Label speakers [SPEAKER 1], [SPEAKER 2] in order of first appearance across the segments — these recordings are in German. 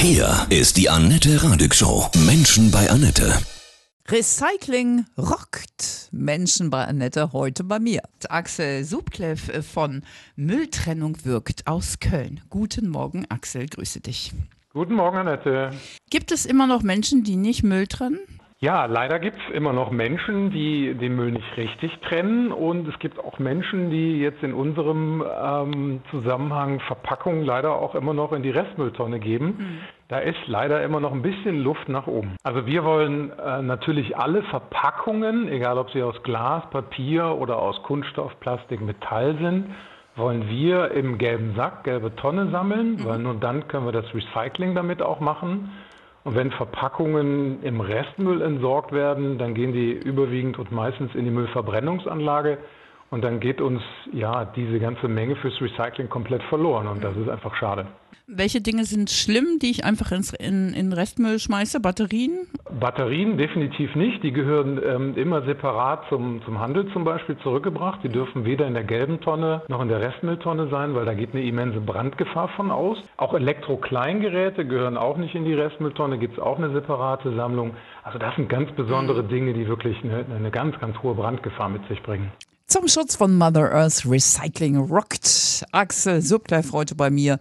[SPEAKER 1] Hier ist die Annette Radig Show. Menschen bei Annette.
[SPEAKER 2] Recycling rockt. Menschen bei Annette heute bei mir. Axel Subkleff von Mülltrennung wirkt aus Köln. Guten Morgen, Axel, grüße dich.
[SPEAKER 3] Guten Morgen, Annette.
[SPEAKER 2] Gibt es immer noch Menschen, die nicht Müll trennen?
[SPEAKER 3] Ja, leider gibt es immer noch Menschen, die den Müll nicht richtig trennen und es gibt auch Menschen, die jetzt in unserem ähm, Zusammenhang Verpackungen leider auch immer noch in die Restmülltonne geben. Mhm. Da ist leider immer noch ein bisschen Luft nach oben. Also wir wollen äh, natürlich alle Verpackungen, egal ob sie aus Glas, Papier oder aus Kunststoff, Plastik, Metall sind, wollen wir im gelben Sack, gelbe Tonne sammeln, mhm. weil nur dann können wir das Recycling damit auch machen. Und wenn Verpackungen im Restmüll entsorgt werden, dann gehen die überwiegend und meistens in die Müllverbrennungsanlage. Und dann geht uns ja diese ganze Menge fürs Recycling komplett verloren. Und das ist einfach schade.
[SPEAKER 2] Welche Dinge sind schlimm, die ich einfach ins, in, in Restmüll schmeiße? Batterien?
[SPEAKER 3] Batterien definitiv nicht. Die gehören ähm, immer separat zum, zum Handel zum Beispiel zurückgebracht. Die dürfen weder in der gelben Tonne noch in der Restmülltonne sein, weil da geht eine immense Brandgefahr von aus. Auch Elektrokleingeräte gehören auch nicht in die Restmülltonne, gibt es auch eine separate Sammlung. Also das sind ganz besondere mhm. Dinge, die wirklich eine, eine ganz, ganz hohe Brandgefahr mit sich bringen.
[SPEAKER 2] Zum Schutz von Mother Earth Recycling rockt. Axel Subkleif heute bei mir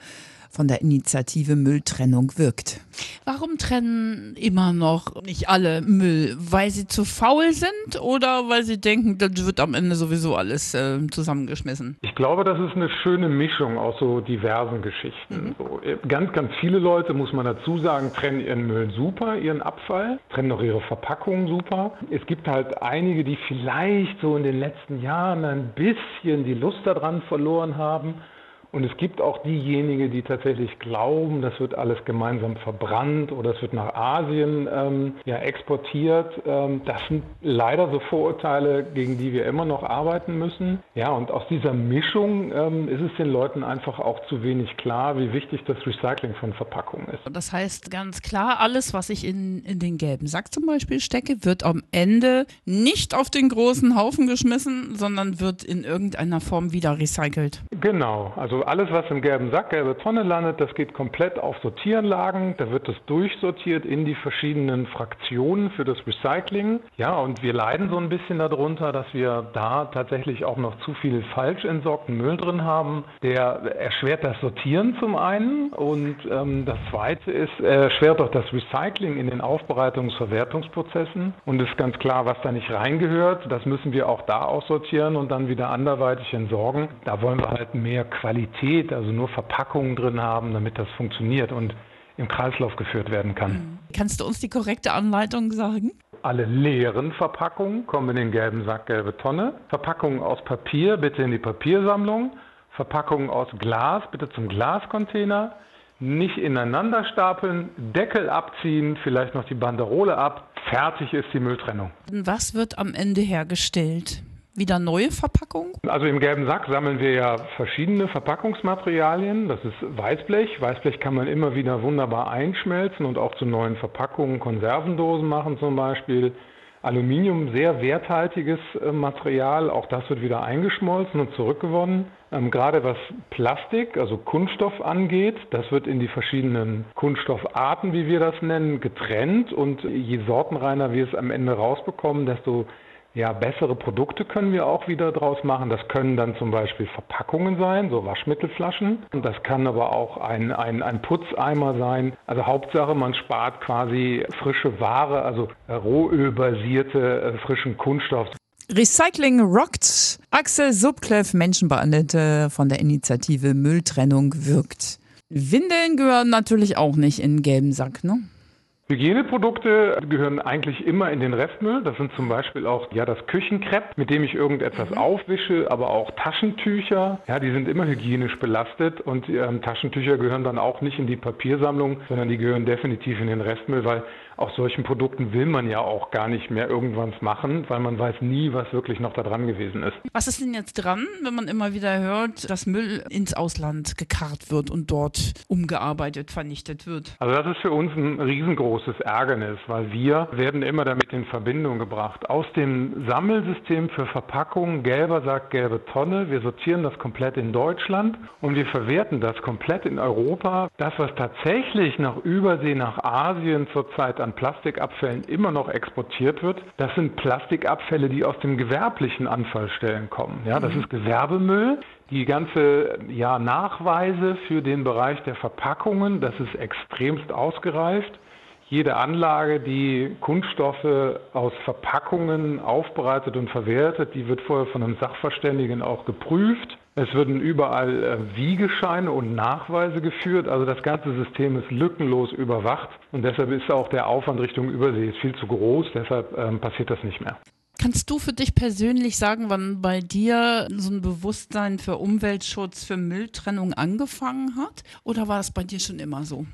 [SPEAKER 2] von der Initiative Mülltrennung wirkt. Warum trennen immer noch nicht alle Müll? Weil sie zu faul sind oder weil sie denken, das wird am Ende sowieso alles äh, zusammengeschmissen?
[SPEAKER 3] Ich glaube, das ist eine schöne Mischung aus so diversen Geschichten. Mhm. So, äh, ganz, ganz viele Leute, muss man dazu sagen, trennen ihren Müll super, ihren Abfall, trennen auch ihre Verpackungen super. Es gibt halt einige, die vielleicht so in den letzten Jahren ein bisschen die Lust daran verloren haben und es gibt auch diejenigen, die tatsächlich glauben, das wird alles gemeinsam verbrannt oder es wird nach Asien ähm, ja, exportiert. Ähm, das sind leider so Vorurteile, gegen die wir immer noch arbeiten müssen. Ja, und aus dieser Mischung ähm, ist es den Leuten einfach auch zu wenig klar, wie wichtig das Recycling von Verpackungen ist.
[SPEAKER 2] Das heißt ganz klar, alles, was ich in, in den gelben Sack zum Beispiel stecke, wird am Ende nicht auf den großen Haufen geschmissen, sondern wird in irgendeiner Form wieder recycelt.
[SPEAKER 3] Genau, also alles, was im gelben Sack, gelbe Tonne landet, das geht komplett auf Sortieranlagen. Da wird das durchsortiert in die verschiedenen Fraktionen für das Recycling. Ja, und wir leiden so ein bisschen darunter, dass wir da tatsächlich auch noch zu viel falsch entsorgten Müll drin haben. Der erschwert das Sortieren zum einen und ähm, das zweite ist, er erschwert auch das Recycling in den Aufbereitungsverwertungsprozessen. Und es ist ganz klar, was da nicht reingehört, das müssen wir auch da aussortieren und dann wieder anderweitig entsorgen. Da wollen wir halt mehr Qualität Qualität, also nur Verpackungen drin haben, damit das funktioniert und im Kreislauf geführt werden kann. Mhm.
[SPEAKER 2] Kannst du uns die korrekte Anleitung sagen?
[SPEAKER 3] Alle leeren Verpackungen kommen in den gelben Sack, gelbe Tonne. Verpackungen aus Papier bitte in die Papiersammlung. Verpackungen aus Glas bitte zum Glascontainer. Nicht ineinander stapeln, Deckel abziehen, vielleicht noch die Banderole ab. Fertig ist die Mülltrennung.
[SPEAKER 2] Was wird am Ende hergestellt? Wieder neue Verpackungen?
[SPEAKER 3] Also im gelben Sack sammeln wir ja verschiedene Verpackungsmaterialien. Das ist Weißblech. Weißblech kann man immer wieder wunderbar einschmelzen und auch zu neuen Verpackungen Konservendosen machen zum Beispiel. Aluminium, sehr werthaltiges äh, Material, auch das wird wieder eingeschmolzen und zurückgewonnen. Ähm, gerade was Plastik, also Kunststoff angeht, das wird in die verschiedenen Kunststoffarten, wie wir das nennen, getrennt und je sortenreiner wir es am Ende rausbekommen, desto ja, bessere Produkte können wir auch wieder draus machen. Das können dann zum Beispiel Verpackungen sein, so Waschmittelflaschen. Und das kann aber auch ein, ein, ein Putzeimer sein. Also Hauptsache, man spart quasi frische Ware, also rohölbasierte, äh, frischen Kunststoff.
[SPEAKER 2] Recycling rockt. Axel Subkleff, Menschenbeandete von der Initiative Mülltrennung wirkt. Windeln gehören natürlich auch nicht in den gelben Sack, ne?
[SPEAKER 3] Hygieneprodukte gehören eigentlich immer in den Restmüll. Das sind zum Beispiel auch ja das Küchenkrepp, mit dem ich irgendetwas mhm. aufwische, aber auch Taschentücher. Ja, die sind immer hygienisch belastet und ähm, Taschentücher gehören dann auch nicht in die Papiersammlung, sondern die gehören definitiv in den Restmüll, weil aus solchen Produkten will man ja auch gar nicht mehr irgendwann machen, weil man weiß nie, was wirklich noch da dran gewesen ist.
[SPEAKER 2] Was ist denn jetzt dran, wenn man immer wieder hört, dass Müll ins Ausland gekarrt wird und dort umgearbeitet, vernichtet wird?
[SPEAKER 3] Also das ist für uns ein riesengroßes Ärgernis, weil wir werden immer damit in Verbindung gebracht. Aus dem Sammelsystem für Verpackungen, gelber sagt gelbe Tonne, wir sortieren das komplett in Deutschland und wir verwerten das komplett in Europa. Das, was tatsächlich nach Übersee, nach Asien zurzeit an Plastikabfällen immer noch exportiert wird, das sind Plastikabfälle, die aus dem gewerblichen Anfallstellen kommen. Ja, das mhm. ist Gewerbemüll. Die ganze ja, Nachweise für den Bereich der Verpackungen, das ist extremst ausgereift. Jede Anlage, die Kunststoffe aus Verpackungen aufbereitet und verwertet, die wird vorher von einem Sachverständigen auch geprüft. Es würden überall äh, Wiegescheine und Nachweise geführt. Also das ganze System ist lückenlos überwacht und deshalb ist auch der Aufwand Richtung Übersee viel zu groß. Deshalb ähm, passiert das nicht mehr.
[SPEAKER 2] Kannst du für dich persönlich sagen, wann bei dir so ein Bewusstsein für Umweltschutz, für Mülltrennung angefangen hat? Oder war es bei dir schon immer so?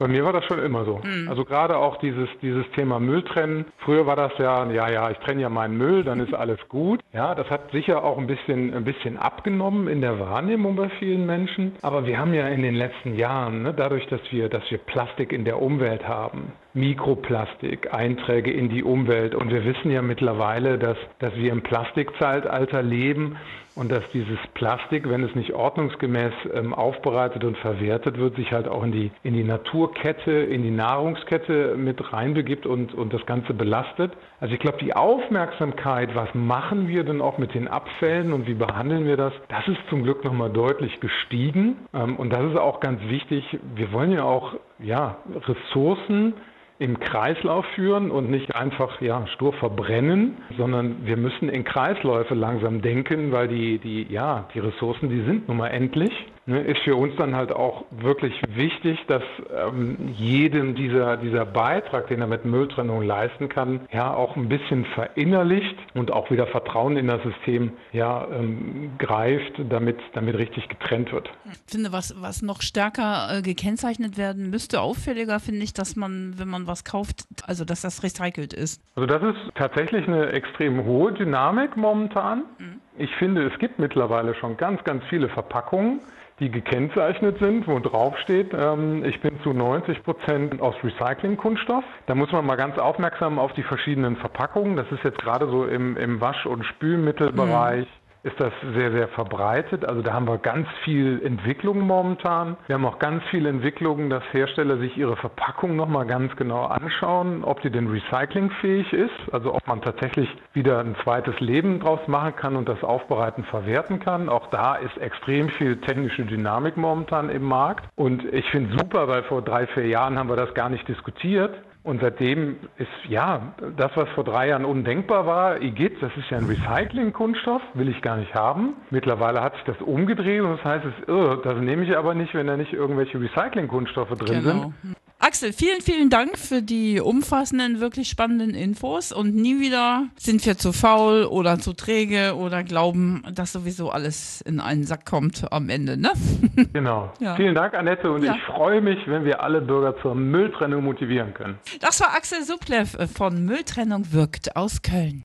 [SPEAKER 3] Bei mir war das schon immer so. Mhm. Also gerade auch dieses, dieses Thema Mülltrennen. Früher war das ja, ja, ja, ich trenne ja meinen Müll, dann ist alles gut. Ja, das hat sicher auch ein bisschen, ein bisschen abgenommen in der Wahrnehmung bei vielen Menschen. Aber wir haben ja in den letzten Jahren, ne, dadurch, dass wir, dass wir Plastik in der Umwelt haben, Mikroplastik, Einträge in die Umwelt. Und wir wissen ja mittlerweile, dass, dass wir im Plastikzeitalter leben und dass dieses Plastik, wenn es nicht ordnungsgemäß ähm, aufbereitet und verwertet wird, sich halt auch in die, in die Naturkette, in die Nahrungskette mit reinbegibt und, und das Ganze belastet. Also ich glaube, die Aufmerksamkeit, was machen wir denn auch mit den Abfällen und wie behandeln wir das, das ist zum Glück nochmal deutlich gestiegen. Ähm, und das ist auch ganz wichtig. Wir wollen ja auch ja, Ressourcen im Kreislauf führen und nicht einfach ja, stur verbrennen, sondern wir müssen in Kreisläufe langsam denken, weil die, die, ja, die Ressourcen, die sind nun mal endlich ist für uns dann halt auch wirklich wichtig, dass ähm, jedem dieser, dieser Beitrag, den er mit Mülltrennung leisten kann, ja auch ein bisschen verinnerlicht und auch wieder Vertrauen in das System ja, ähm, greift, damit, damit richtig getrennt wird.
[SPEAKER 2] Ich finde, was, was noch stärker äh, gekennzeichnet werden müsste, auffälliger finde ich, dass man, wenn man was kauft, also dass das recycelt ist.
[SPEAKER 3] Also das ist tatsächlich eine extrem hohe Dynamik momentan. Mhm. Ich finde, es gibt mittlerweile schon ganz, ganz viele Verpackungen, die gekennzeichnet sind, wo drauf steht, ähm, ich bin zu 90 Prozent aus Recycling-Kunststoff. Da muss man mal ganz aufmerksam auf die verschiedenen Verpackungen. Das ist jetzt gerade so im, im Wasch- und Spülmittelbereich. Mhm ist das sehr, sehr verbreitet. Also da haben wir ganz viel Entwicklung momentan. Wir haben auch ganz viele Entwicklungen, dass Hersteller sich ihre Verpackung nochmal ganz genau anschauen, ob die denn recyclingfähig ist, also ob man tatsächlich wieder ein zweites Leben draus machen kann und das aufbereiten, verwerten kann. Auch da ist extrem viel technische Dynamik momentan im Markt. Und ich finde super, weil vor drei, vier Jahren haben wir das gar nicht diskutiert. Und seitdem ist ja das, was vor drei Jahren undenkbar war, IGIT, das ist ja ein Recycling-Kunststoff, will ich gar nicht haben. Mittlerweile hat sich das umgedreht und das heißt, es, oh, das nehme ich aber nicht, wenn da nicht irgendwelche Recycling-Kunststoffe drin genau. sind.
[SPEAKER 2] Axel, vielen, vielen Dank für die umfassenden, wirklich spannenden Infos. Und nie wieder sind wir zu faul oder zu träge oder glauben, dass sowieso alles in einen Sack kommt am Ende. Ne?
[SPEAKER 3] Genau. Ja. Vielen Dank, Annette. Und ja. ich freue mich, wenn wir alle Bürger zur Mülltrennung motivieren können.
[SPEAKER 2] Das war Axel Sublev von Mülltrennung wirkt aus Köln.